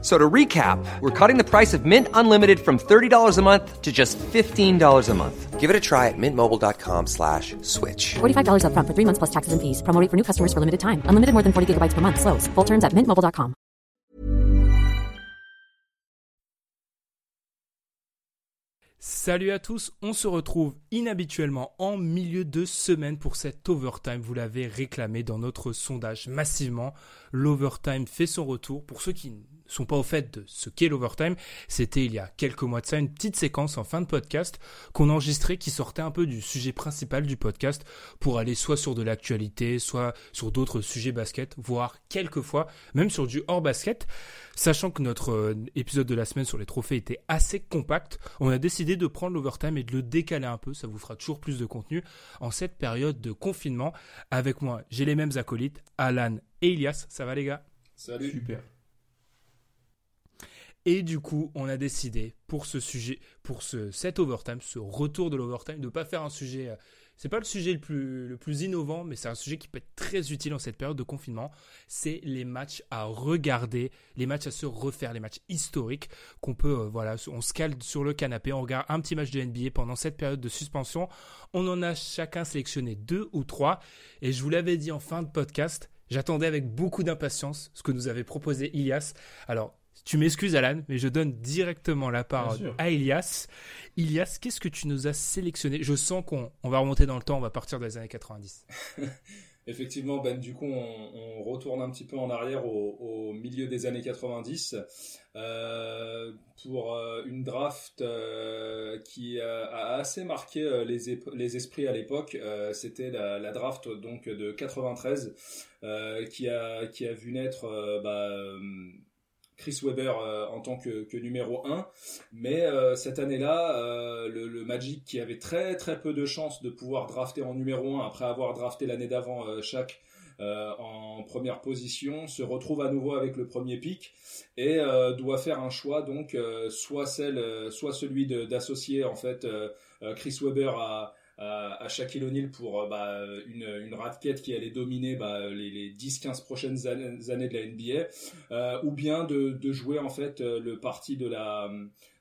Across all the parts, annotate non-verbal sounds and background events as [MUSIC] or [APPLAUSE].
So to recap, we're cutting the price of Mint Unlimited from $30 a month to just $15 a month. Give it a try at mintmobile.com slash switch. $45 upfront for three months plus taxes and fees. Promo rate for new customers for limited time. Unlimited more than 40 gigabytes per month. Slows. Full terms at mintmobile.com. Salut à tous, on se retrouve inhabituellement en milieu de semaine pour cet overtime. Vous l'avez réclamé dans notre sondage massivement. L'overtime fait son retour. Pour ceux qui ne sont pas au fait de ce qu'est l'overtime, c'était il y a quelques mois de ça une petite séquence en fin de podcast qu'on enregistrait qui sortait un peu du sujet principal du podcast pour aller soit sur de l'actualité, soit sur d'autres sujets basket, voire quelquefois même sur du hors basket. Sachant que notre euh, épisode de la semaine sur les trophées était assez compact, on a décidé de prendre l'overtime et de le décaler un peu, ça vous fera toujours plus de contenu en cette période de confinement. Avec moi, j'ai les mêmes acolytes, Alan et Ilias. Ça va les gars? Salut. Super. Et du coup, on a décidé pour ce sujet, pour ce cet overtime, ce retour de l'overtime, de ne pas faire un sujet. Euh, c'est pas le sujet le plus, le plus innovant, mais c'est un sujet qui peut être très utile en cette période de confinement. C'est les matchs à regarder, les matchs à se refaire, les matchs historiques qu'on peut, euh, voilà, on se cale sur le canapé, on regarde un petit match de NBA pendant cette période de suspension. On en a chacun sélectionné deux ou trois. Et je vous l'avais dit en fin de podcast, j'attendais avec beaucoup d'impatience ce que nous avait proposé Ilias. Alors, tu m'excuses Alan, mais je donne directement la parole à Ilias. Ilias, qu'est-ce que tu nous as sélectionné? Je sens qu'on on va remonter dans le temps, on va partir des années 90. [LAUGHS] Effectivement, Ben, du coup, on, on, retourne un petit peu en arrière au, au milieu des années 90 euh, pour euh, une draft euh, qui a assez marqué les, les esprits à l'époque. C'était la, la, draft donc de 93 qui a qui a vu naître bah, Chris Webber euh, en tant que, numéro 1. Mais euh, cette année-là, euh, le, Magic qui avait très très peu de chances de pouvoir drafter en numéro 1 après avoir drafté l'année d'avant chaque en première position, se retrouve à nouveau avec le premier pic et doit faire un choix donc soit celle, soit celui d'associer en fait Chris Webber à à, à Shaquille O'Neal pour euh, bah, une, une qui allait dominer bah, les, les 10-15 prochaines années, de la NBA, euh, ou bien de, jouer en fait euh, le parti de la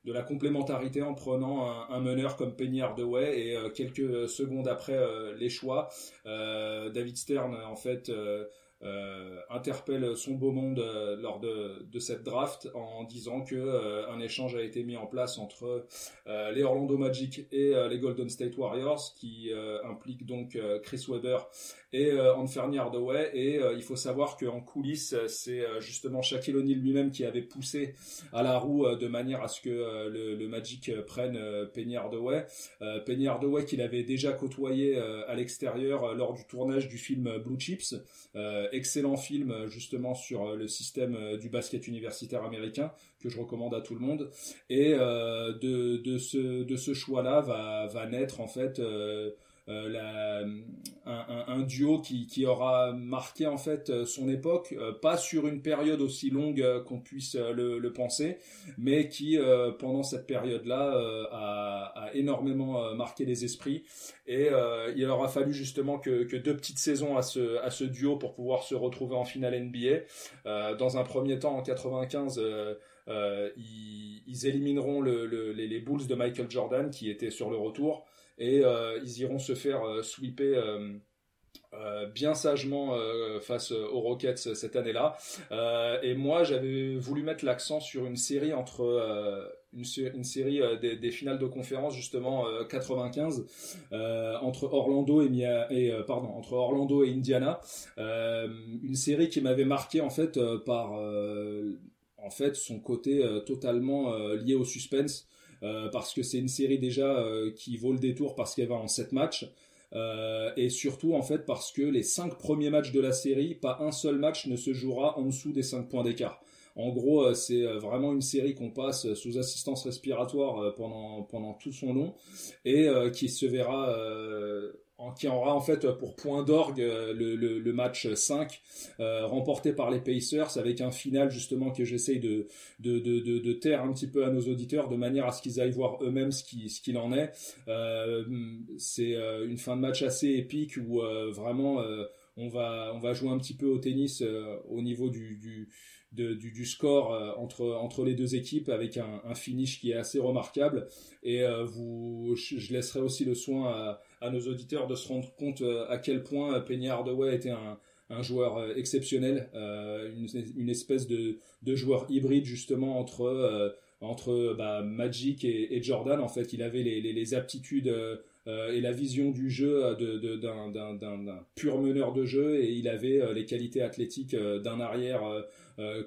de la complémentarité en prenant un, meneur comme Penny Hardaway et euh, quelques secondes après les choix, David Stern en fait euh, interpelle son beau monde euh, lors de, cette draft en disant que euh, un échange a été mis en place entre les Orlando Magic et les Golden State Warriors qui implique donc Chris Webber et Anferni Hardaway. Et il faut savoir qu'en coulisses, c'est justement Shaquille O'Neal lui-même qui avait poussé à la roue de manière à ce que le, le, Magic prenne Penny Hardaway. Penny Hardaway qu'il avait déjà côtoyé à l'extérieur lors du tournage du film Blue Chips. Excellent film justement sur le système du basket universitaire américain que je recommande à tout le monde. Et euh, de, de, ce, de ce choix-là va, va naître en fait euh, euh, un, duo qui, qui, aura marqué en fait son époque, euh, pas sur une période aussi longue euh, qu'on puisse le, penser, mais qui pendant cette période-là a, a, énormément marqué les esprits. Et il aura fallu justement que, que, deux petites saisons à ce, à ce duo pour pouvoir se retrouver en finale NBA. dans un premier temps en 95. Euh, ils, ils, élimineront le, le, les, les, Bulls de Michael Jordan qui étaient sur le retour et euh, ils iront se faire euh, sweeper. Euh, bien sagement face aux Rockets cette année-là. Et moi, j'avais voulu mettre l'accent sur une série entre une, série des, finales de conférence justement 95 entre Orlando et, et pardon entre Orlando et Indiana. une série qui m'avait marqué en fait par en fait son côté totalement lié au suspense. Euh, parce que c'est une série déjà euh, qui vaut le détour parce qu'elle va en 7 matchs. Euh, et surtout en fait parce que les 5 premiers matchs de la série, pas un seul match ne se jouera en dessous des 5 points d'écart. En gros, c'est vraiment une série qu'on passe sous assistance respiratoire pendant, pendant tout son long et qui se verra qui aura en fait pour point d'orgue euh, le, le, match 5 euh, remporté par les Pacers avec un final justement que j'essaye de de, de, de, de, taire un petit peu à nos auditeurs de manière à ce qu'ils aillent voir eux-mêmes ce qu'il ce qu'il en est. Euh, c'est euh, une fin de match assez épique où vraiment on va on va jouer un petit peu au tennis au niveau du, du du, du, score euh, entre, entre les deux équipes avec un, un, finish qui est assez remarquable. Et euh, vous, je laisserai aussi le soin à, à, nos auditeurs de se rendre compte euh, à quel point Penny Hardaway était un, un joueur exceptionnel, une, une, espèce de, de joueur hybride justement entre entre bah, Magic et, Jordan. En fait, il avait les, les aptitudes euh, et la vision du jeu euh, d'un pur meneur de jeu et il avait euh, les qualités athlétiques d'un arrière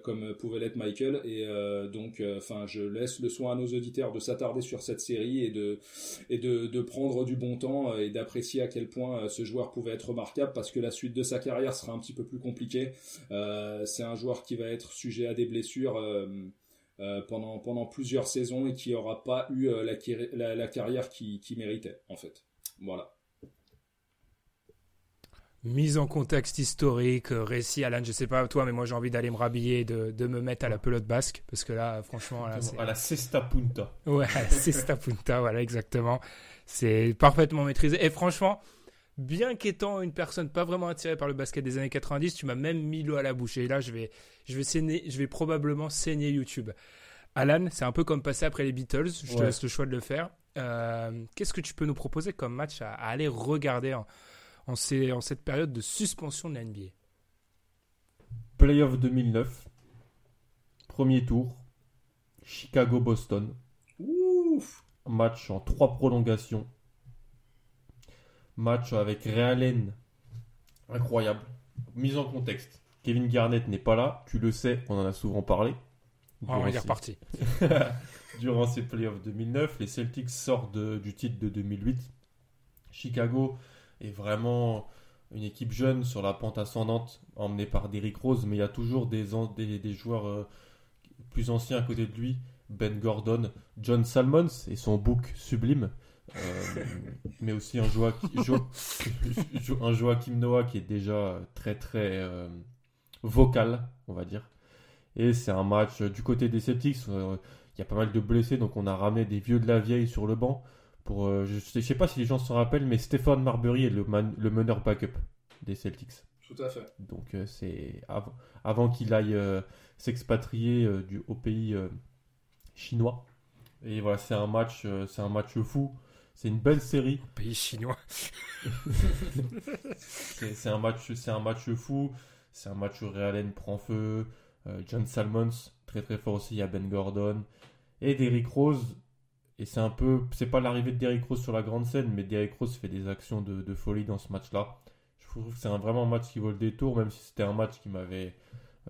comme pouvait l'être Michael. Et donc enfin je laisse le soin à nos auditeurs de s'attarder sur cette série et de et de, de prendre du bon temps et d'apprécier à quel point ce joueur pouvait être remarquable parce que la suite de sa carrière sera un petit peu plus compliquée. C'est un joueur qui va être sujet à des blessures euh, pendant, pendant plusieurs saisons et qui n'aura pas eu euh, la, la, carrière qui, qui méritait, en fait. Voilà. Mise en contexte historique, euh, récit, Alan, je sais pas toi, mais moi j'ai envie d'aller me rhabiller, de, de me mettre à la pelote basque, parce que là, franchement, là, à la cesta punta. Ouais, à la [LAUGHS] cesta punta, voilà, exactement. C'est parfaitement maîtrisé. Et franchement, bien qu'étant une personne pas vraiment attirée par le basket des années 90, tu m'as même mis l'eau à la bouche. Et là, je vais, je vais, saigner, je vais probablement saigner YouTube. Alan, c'est un peu comme passer après les Beatles. Je te laisse le choix de le faire. Euh, qu'est-ce que tu peux nous proposer comme match à, aller regarder en, en, cette période de suspension de la NBA Playoff 2009, premier tour, Chicago-Boston. Match en trois prolongations. Match avec Realen. Incroyable. Mise en contexte. Kevin Garnett n'est pas là. Tu le sais, on en a souvent parlé. on est reparti. [LAUGHS] durant ces playoffs 2009, les Celtics sortent du titre de 2008. Chicago est vraiment une équipe jeune sur la pente ascendante, emmenée par Derrick Rose, mais il y a toujours des, des, joueurs euh, plus anciens à côté de lui. Ben Gordon, John Salmons et son book sublime. Euh, mais aussi un Joachim Noah qui est déjà très très euh, vocal, on va dire. Et c'est un match du côté des Celtics. Euh, il y a pas mal de blessés, donc on a ramené des vieux de la vieille sur le banc. Pour, je sais, sais pas si les gens s'en rappellent, mais Stéphane Marbury est le, le meneur backup des Celtics. Tout à fait. Donc c'est avant qu'il aille s'expatrier du, au pays chinois. Et voilà, c'est un match, c'est un match fou. C'est une belle série. Pays chinois. c'est un match, c'est un match fou. C'est un match où Realen prend feu. Euh, John Salmons très très fort aussi. Il y a Ben Gordon et Derrick Rose. Et c'est un peu, c'est pas l'arrivée de Derrick Rose sur la grande scène, mais Derrick Rose fait des actions de, folie dans ce match-là. Je trouve que c'est un, vraiment un match qui vaut le détour, même si c'était un match qui m'avait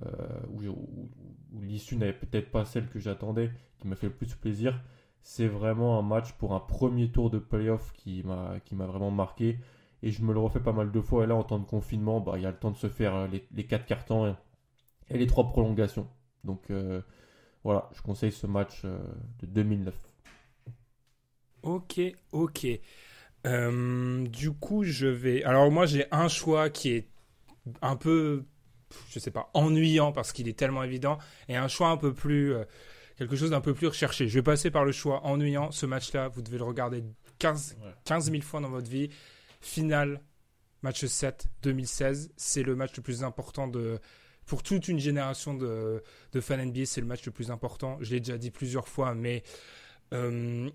euh, où, où l'issue n'avait peut-être pas celle que j'attendais, qui m'a fait le plus plaisir c'est vraiment un match pour un premier tour de playoff qui m'a vraiment marqué. Et je me le refais pas mal de fois. Et là en temps de confinement bah il y a le temps de se faire euh, les, les quatre cartons et, les trois prolongations. Donc euh, voilà. Je conseille ce match euh, de 2009 ok ok. Du coup je vais alors moi j'ai un choix qui est un peu je sais pas ennuyant parce qu'il est tellement évident et un choix un peu plus quelque chose d'un peu plus recherché. Je vais passer par le choix ennuyant. Ce match-là, vous devez le regarder 15, 15 000 fois dans votre vie. Finale, match 7, 2016. C'est le match le plus important de, pour toute une génération de, de fans NBA. C'est le match le plus important. Je l'ai déjà dit plusieurs fois, mais euh,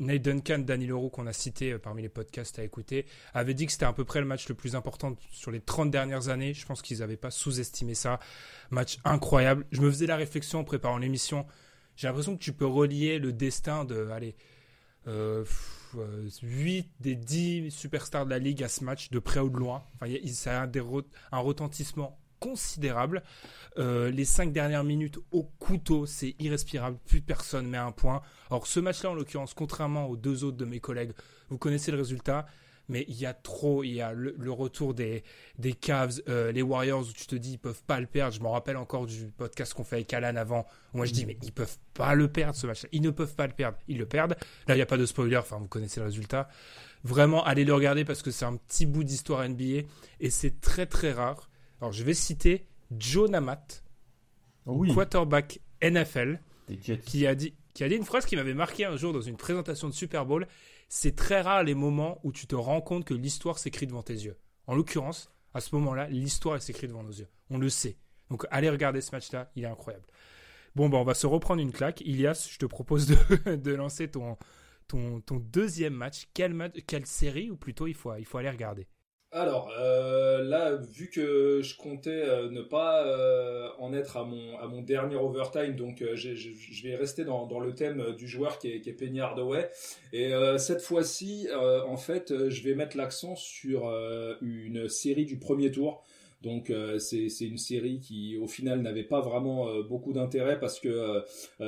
Nate Duncan, Danny Leroux, qu'on a cité euh, parmi les podcasts à écouter, avait dit que c'était à peu près le match le plus important sur les 30 dernières années. Je pense qu'ils n'avaient pas sous-estimé ça. Match incroyable. Je me faisais la réflexion en préparant l'émission. J'ai l'impression que tu peux relier le destin de, allez, 8 euh, euh, des 10 superstars de la ligue à ce match, de près ou de loin. Enfin, ça a un, un retentissement considérable. Euh, les cinq dernières minutes au couteau, c'est irrespirable. Plus personne met un point. Alors ce match-là, en l'occurrence, contrairement aux deux autres de mes collègues, vous connaissez le résultat. mais il y a trop, il y a le, retour des, des Cavs, euh, les Warriors où tu te dis ils peuvent pas le perdre. Je me rappelle encore du podcast qu'on fait avec Alan avant. Moi je dis mais ils peuvent pas le perdre ce match. -là. Ils ne peuvent pas le perdre. Ils le perdent. Là il n'y a pas de spoiler. Enfin vous connaissez le résultat. Vraiment allez le regarder parce que c'est un petit bout d'histoire NBA et c'est très très rare. Alors je vais citer Joe Namath, quarterback NFL, qui a dit qui a dit une phrase qui m'avait marqué un jour dans une présentation de Super Bowl c'est très rare les moments où tu te rends compte que l'histoire s'écrit devant tes yeux. En l'occurrence, à ce moment-là, l'histoire s'écrit devant nos yeux. On le sait. Donc allez regarder ce match-là, il est incroyable. Bon, ben, on va se reprendre une claque. Ilias, je te propose de, [LAUGHS] de lancer ton, ton, ton, deuxième match. Quelle, quelle série, ou plutôt il faut, il faut aller regarder? Alors euh, là, vu que je comptais euh, ne pas euh, en être à mon dernier overtime, donc je vais rester dans, le thème du joueur qui est, qui est Hardaway. Et cette fois-ci, en fait, je vais mettre l'accent sur une série du premier tour. Donc c'est c'est une série qui au final n'avait pas vraiment beaucoup d'intérêt parce que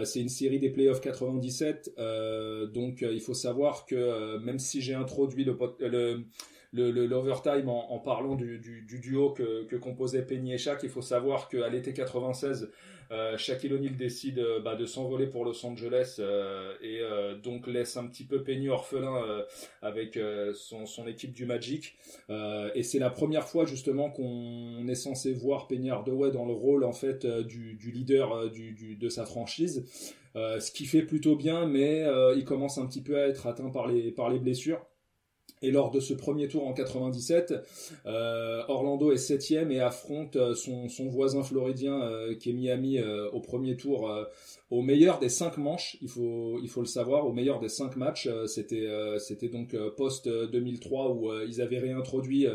c'est une série des playoffs 97. donc il faut savoir que même si j'ai introduit le, le le l'overtime en, en, parlant du, du, du duo que, que composaient Penny et Shaq. Il faut savoir qu'à l'été 96, euh, Shaquille O'Neal décide euh, bah, de s'envoler pour Los Angeles euh, et euh, donc laisse un petit peu Penny orphelin avec son, équipe du Magic. et c'est la première fois justement qu'on est censé voir Penny Hardaway dans le rôle en fait du, leader de sa franchise. ce qui fait plutôt bien, mais il commence un petit peu à être atteint par les blessures. Et lors de ce premier tour en 97, euh, Orlando est septième et affronte euh, son, voisin floridien euh, qui est Miami au premier tour au meilleur des cinq manches. Il faut il faut le savoir, au meilleur des cinq matchs, c'était c'était donc post 2003 où ils avaient réintroduit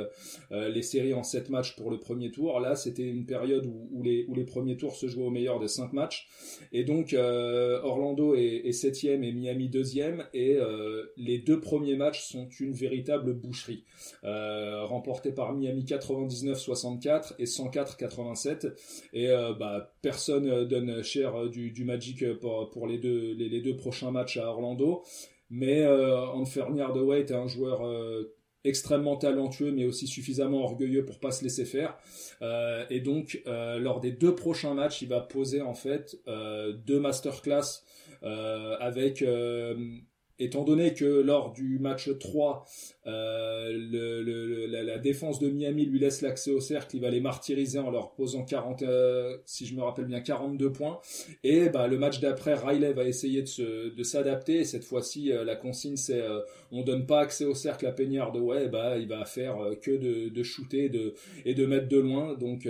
les séries en sept matchs pour le premier tour. Là, c'était une période où, où, les où les premiers tours se jouaient au meilleur des cinq matchs. Et donc Orlando est, est septième et Miami deuxième et les deux premiers matchs sont une véritable boucherie, euh, remporté par Miami 99-64 et 104-87. Et euh, bah, personne donne cher du, Magic pour, les, deux, les, deux prochains matchs à Orlando. Mais euh, Anthony Hardaway est un joueur euh, extrêmement talentueux mais aussi suffisamment orgueilleux pour pas se laisser faire euh, et donc euh, lors des deux prochains matchs il va poser en fait euh, deux masterclass avec étant donné que lors du match 3, euh, la, défense de Miami lui laisse l'accès au cercle, il va les martyriser en leur posant 40, euh, si je me rappelle bien, 42 points. Et bah, le match d'après, Riley va essayer de, se, de s'adapter. Et cette fois-ci, euh, la consigne, c'est on donne pas accès au cercle à Peignard de ouais, bah, il va faire que de, de shooter de, et de mettre de loin. Donc,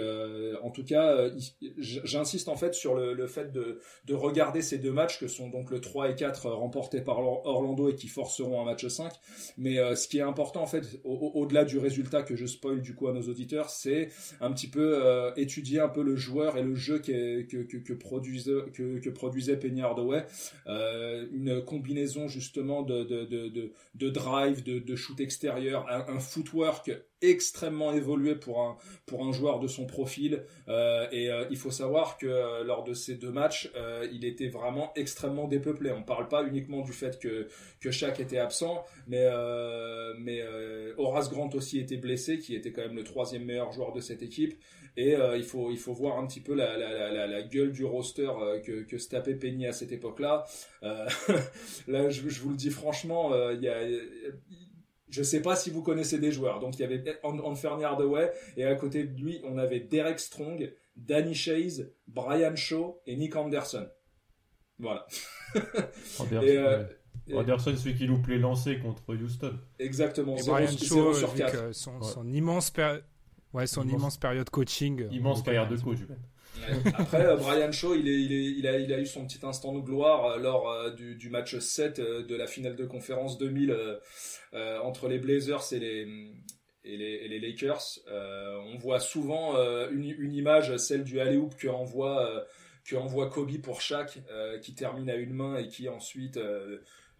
en tout cas, j'insiste en fait sur le, fait de, de regarder ces deux matchs que sont donc le 3 et 4 remportés par Orlando et qui forceront un match 5. Mais ce qui est important en fait, au-delà du résultat que je spoil du coup à nos auditeurs, c'est un petit peu euh, étudier un peu le joueur et le jeu que, que, produisait, Penny Hardaway. Euh, une combinaison justement de, de, de, drive, de, de shoot extérieur, un footwork extrêmement évolué pour un pour un joueur de son profil. Euh, et euh, il faut savoir que euh, lors de ces deux matchs il était vraiment extrêmement dépeuplé. On parle pas uniquement du fait que que était absent mais mais Horace Grant aussi était blessé qui était quand même le troisième meilleur joueur de cette équipe. Et il faut il faut voir un petit peu la la, la, gueule du roster que que se tapait Penny à cette époque là [LAUGHS] là je, je, vous le dis franchement il y a je sais pas si vous connaissez des joueurs. Donc il y avait Anthony Hardaway et à côté de lui, on avait Derek Strong, Danny Chase, Brian Shaw et Nick Anderson. Voilà. [LAUGHS] Anderson, et, euh, Anderson celui qui loupe les lancers contre Houston. Exactement. Et Brian Shaw, sur 4. Son, ouais. son, immense, ouais, son immense, immense période coaching. Immense carrière de coach. Après, euh, Brian Shaw, il, a, eu son petit instant de gloire euh, lors euh, du, match 7 de la finale de conférence 2000 entre les Blazers et les, Lakers. on voit souvent une, image, celle du alley-oop que que envoie Kobe pour chaque, qui termine à une main et qui ensuite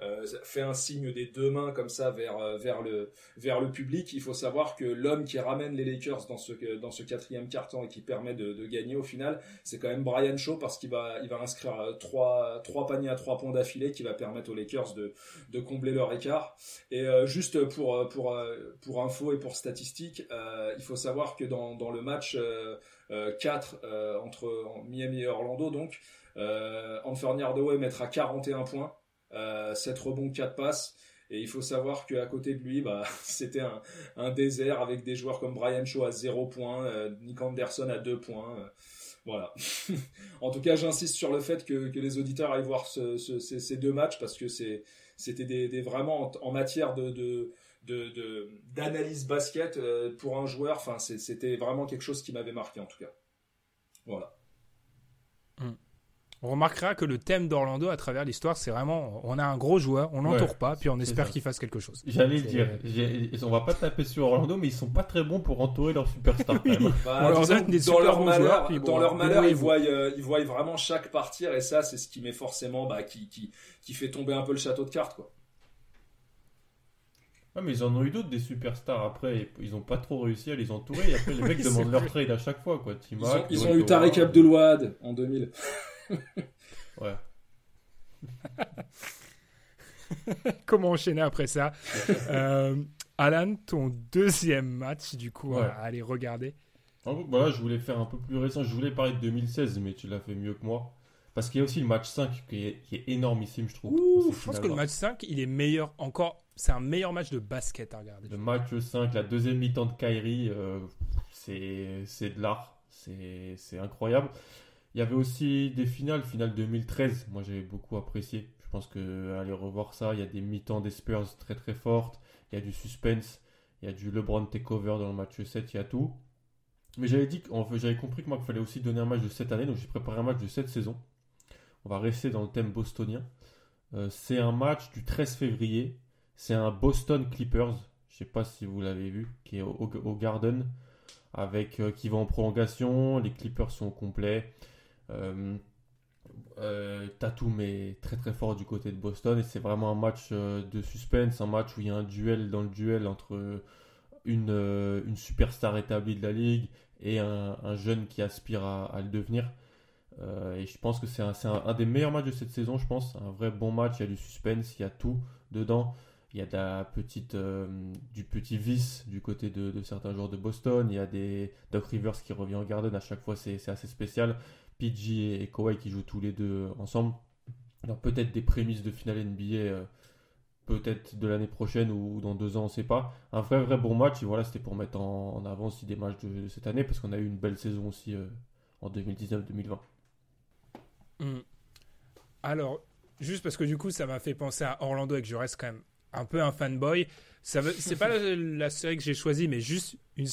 euh, fait un signe des deux mains comme ça vers euh, vers le vers le public. Il faut savoir que l'homme qui ramène les Lakers dans ce dans ce quatrième carton et qui permet de, gagner au final, c'est quand même Brian Shaw parce qu'il va il va inscrire euh, trois trois paniers à trois points d'affilée qui va permettre aux Lakers de de combler leur écart. Et juste pour pour pour info et pour statistique, il faut savoir que dans dans le match 4 entre Miami et Orlando donc euh, Anthony Hardaway mettra 41 points euh, 7 rebonds, 4 passes. Et il faut savoir qu'à côté de lui, bah, [LAUGHS] c'était un, désert avec des joueurs comme Brian Shaw à 0 points, euh, Nick Anderson à 2 points. Euh, voilà. [LAUGHS] en tout cas, j'insiste sur le fait que, que, les auditeurs aillent voir ce, ce, ces, deux matchs parce que c'était des, vraiment en, matière de, de d'analyse basket euh, pour un joueur. C'était vraiment quelque chose qui m'avait marqué en tout cas. Voilà. On remarquera que le thème d'Orlando à travers l'histoire, c'est vraiment on a un gros joueur, on l'entoure ouais, pas, puis on espère qu'il fasse quelque chose. J'allais le dire, on va pas taper sur Orlando, mais ils sont pas très bons pour entourer leur superstar. oui. bah, leur disons, des dans, leur malheur, joueurs, dans leur malheur, ils voient, euh, ils voient vraiment chaque partir, et ça, c'est ce qui met forcément, bah, qui, qui, qui fait tomber un peu le château de cartes, quoi. Mais ils en ont eu d'autres des superstars après, ils ont pas trop réussi à les entourer, et après les [LAUGHS] mecs demandent leur trade à chaque fois, quoi. Ils ont, ils ont eu Tarek Abdelouad en 2000. Ouais. [LAUGHS] Comment enchaîner après ça [LAUGHS] euh, Alan, ton deuxième match, du coup, ouais. à aller regarder. Voilà, je voulais faire un peu plus récent. Je voulais parler de 2016, mais tu l'as fait mieux que moi. Parce qu'il y a aussi le match 5 qui est, qui est énormissime, je trouve. Ouh, je pense que le match 5, il est meilleur encore. C'est un meilleur match de basket à regarder. Le match 5, la deuxième mi-temps de Kyrie, euh, c'est de l'art. C'est incroyable. Il y avait aussi des finales, finale 2013. Moi, j'ai beaucoup apprécié. Je pense que aller revoir ça, il y a des mi-temps des Spurs très très fortes. Il y a du suspense. Il y a du LeBron takeover dans le match 7. Il y a tout. Mais j'avais dit, j'avais compris que moi qu'il fallait aussi donner un match de cette année. Donc j'ai préparé un match de cette saison. On va rester dans le thème bostonien. Euh, c'est un match du 13 février. C'est un Boston Clippers. Je sais pas si vous l'avez vu, qui est au, au Garden, avec euh, qui va en prolongation. Les Clippers sont complets. Euh, euh, Tatum est très très fort du côté de Boston et c'est vraiment un match euh, de suspense, un match où il y a un duel dans le duel entre une, euh, une superstar établie de la ligue et un, un jeune qui aspire à, le devenir. Euh, et je pense que c'est un, un, des meilleurs matchs de cette saison, je pense. Un vrai bon match, il y a du suspense, il y a tout dedans. Il y a de la petite, euh, du petit vice du côté de, de, certains joueurs de Boston. Il y a des Doc Rivers qui revient en Garden. À chaque fois, c'est assez spécial. PG et Kawhi qui jouent tous les deux ensemble. Alors peut-être des prémices de finale NBA, euh, peut-être de l'année prochaine ou dans deux ans, on ne sait pas. Un vrai vrai bon match, et voilà, c'était pour mettre en, en, avant aussi des matchs de, de cette année, parce qu'on a eu une belle saison aussi euh, en 2019-2020. Mmh. Alors, juste parce que du coup, ça m'a fait penser à Orlando et que je reste quand même un peu un fanboy. Ça c'est pas [LAUGHS] la, la, série que j'ai choisie, mais juste une,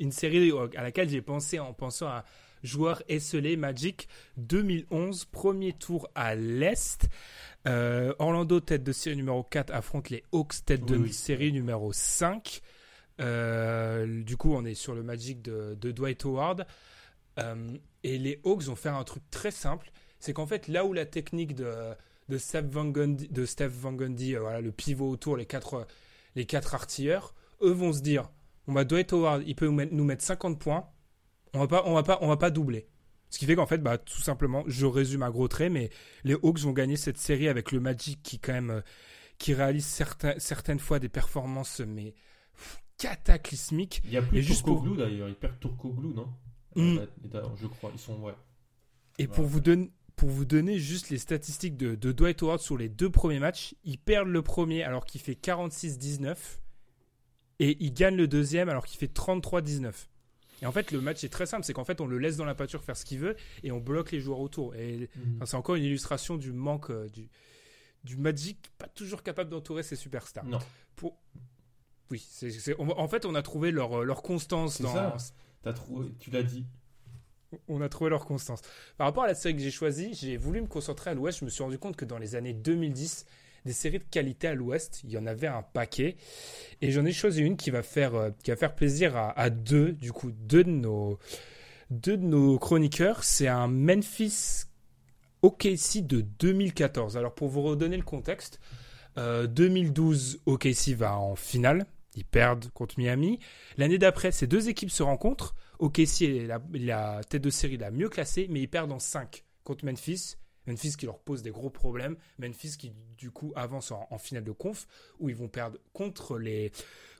une série à laquelle j'ai pensé en pensant à joueur esselé Magic 2011, premier tour à l'Est. Euh, Orlando, tête de série numéro 4, affronte les Hawks, tête de oui. série numéro 5. Euh, du coup, on est sur le Magic de, de Dwight Howard. Euh, et les Hawks vont faire un truc très simple. C'est qu'en fait, là où la technique de, de Steph Van Gundy, de Steph Van Gundy voilà, le pivot autour, les quatre, les quatre artilleurs, eux vont se dire, on va Dwight Howard, il peut nous mettre, nous mettre 50 points on va pas, on va pas, on va pas doubler. Ce qui fait qu'en fait, bah, tout simplement, je résume à gros traits, mais les Hawks vont gagner cette série avec le Magic qui quand même, euh, qui réalise certains, certaines fois des performances mais cataclysmiques. Il y a plus de Turkoglu pour... d'ailleurs, ils perdent Turkoglu, non? Mm. Je crois, ils sont ouais. Et pour vous donner pour vous donner juste les statistiques de, de, Dwight Howard sur les deux premiers matchs, ils perdent le premier alors qu'il fait 46-19 et ils gagnent le deuxième alors qu'il fait 33-19. Et en fait, le match est très simple, c'est qu'en fait, on le laisse dans la pâture faire ce qu'il veut et on bloque les joueurs autour. Et mmh. c'est encore une illustration du manque euh, du, du Magic, pas toujours capable d'entourer ses superstars. Non. Pour... Oui, en fait, on a trouvé leur, leur constance dans. Ça. T'as trouvé, tu l'as dit. On a trouvé leur constance. Par rapport à la série que j'ai choisie, j'ai voulu me concentrer à l'ouest. Je me suis rendu compte que dans les années 2010, des séries de qualité à l'ouest. Il y en avait un paquet. Et j'en ai choisi une qui va faire, euh, qui va faire plaisir à, deux, du coup, deux de nos, deux de nos chroniqueurs. C'est un Memphis OKC de 2014. Alors, pour vous redonner le contexte, Euh, 2012, OKC va en finale. Ils perdent contre Miami. L'année d'après, ces deux équipes se rencontrent. OKC est la, la tête de série la mieux classée, mais ils perdent en 5 contre Memphis. Memphis qui leur pose des gros problèmes. Memphis qui, du coup, avance en, finale de conf, où ils vont perdre contre les,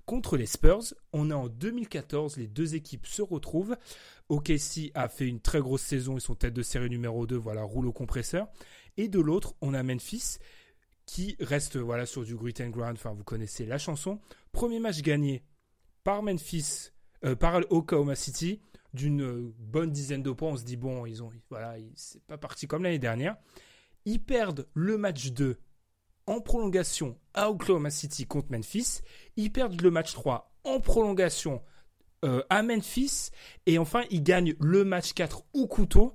contre les Spurs. On est en 2014, les deux équipes se retrouvent. OKC a fait une très grosse saison, ils sont tête de série numéro 2, voilà, roule au compresseur. Et de l'autre, on a Memphis qui reste voilà sur du grit and ground, enfin vous connaissez la chanson. Premier match gagné par Memphis, euh, par Oklahoma City, d'une bonne dizaine de points. On se dit bon, ils ont voilà, c'est pas parti comme l'année dernière. Ils perdent le match 2 en prolongation à Oklahoma City contre Memphis. Ils perdent le match 3 en prolongation euh, à Memphis. Et enfin, ils gagnent le match 4 au couteau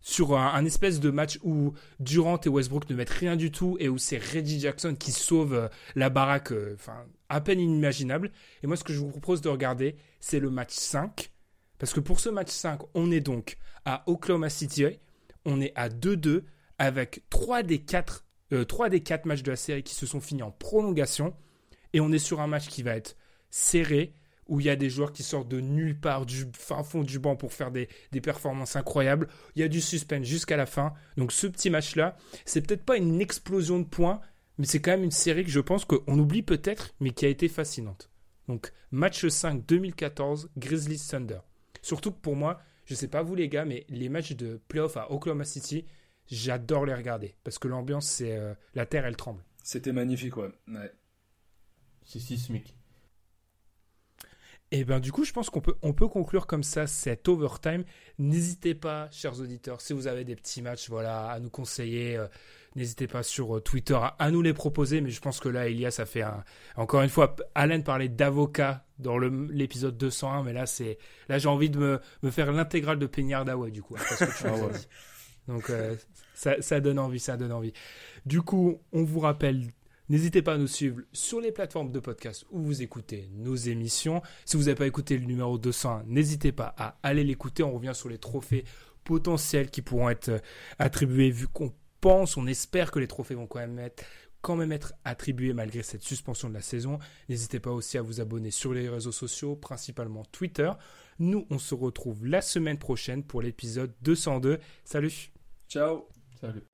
sur un, un, espèce de match où Durant et Westbrook ne mettent rien du tout et où c'est Reggie Jackson qui sauve euh, la baraque, euh, enfin, à peine inimaginable. Et moi, ce que je vous propose de regarder, c'est le match 5. Parce que pour ce match 5, on est donc à Oklahoma City. On est à 2-2 avec 3 des 4 euh, 3 des 4 matchs de la série qui se sont finis en prolongation. Et on est sur un match qui va être serré, où il y a des joueurs qui sortent de nulle part, du fin fond du banc pour faire des, des performances incroyables. Il y a du suspense jusqu'à la fin. Donc ce petit match-là, c'est peut-être pas une explosion de points, mais c'est quand même une série que je pense qu'on oublie peut-être, mais qui a été fascinante. Donc match 5 2014, Grizzlies Thunder. Surtout que pour moi, je sais pas vous les gars, mais les matchs de playoff à Oklahoma City, j'adore les regarder parce que l'ambiance, c'est euh, la terre, elle tremble. C'était magnifique, ouais. ouais. C'est sismique. Et ben du coup, je pense qu'on peut, on peut conclure comme ça cet overtime. N'hésitez pas, chers auditeurs, si vous avez des petits matchs, voilà, à nous conseiller. Euh, N'hésitez pas sur euh, Twitter à, à, nous les proposer. Mais je pense que là, Elias a fait un. Encore une fois, Alain parlait d'avocat dans l'épisode 201, mais là, c'est là, j'ai envie de me, me faire l'intégrale de Peignard du coup. Parce que tu [LAUGHS] ah. Donc euh, ça, ça donne envie, ça donne envie. Du coup, on vous rappelle N'hésitez pas à nous suivre sur les plateformes de podcast où vous écoutez nos émissions. Si vous n'avez pas écouté le numéro 200, n'hésitez pas à aller l'écouter. On revient sur les trophées potentiels qui pourront être attribués vu qu'on pense, on espère que les trophées vont quand même être quand même être attribués malgré cette suspension de la saison. N'hésitez pas aussi à vous abonner sur les réseaux sociaux, principalement Twitter. Nous, on se retrouve la semaine prochaine pour l'épisode 202. Salut Ciao Salut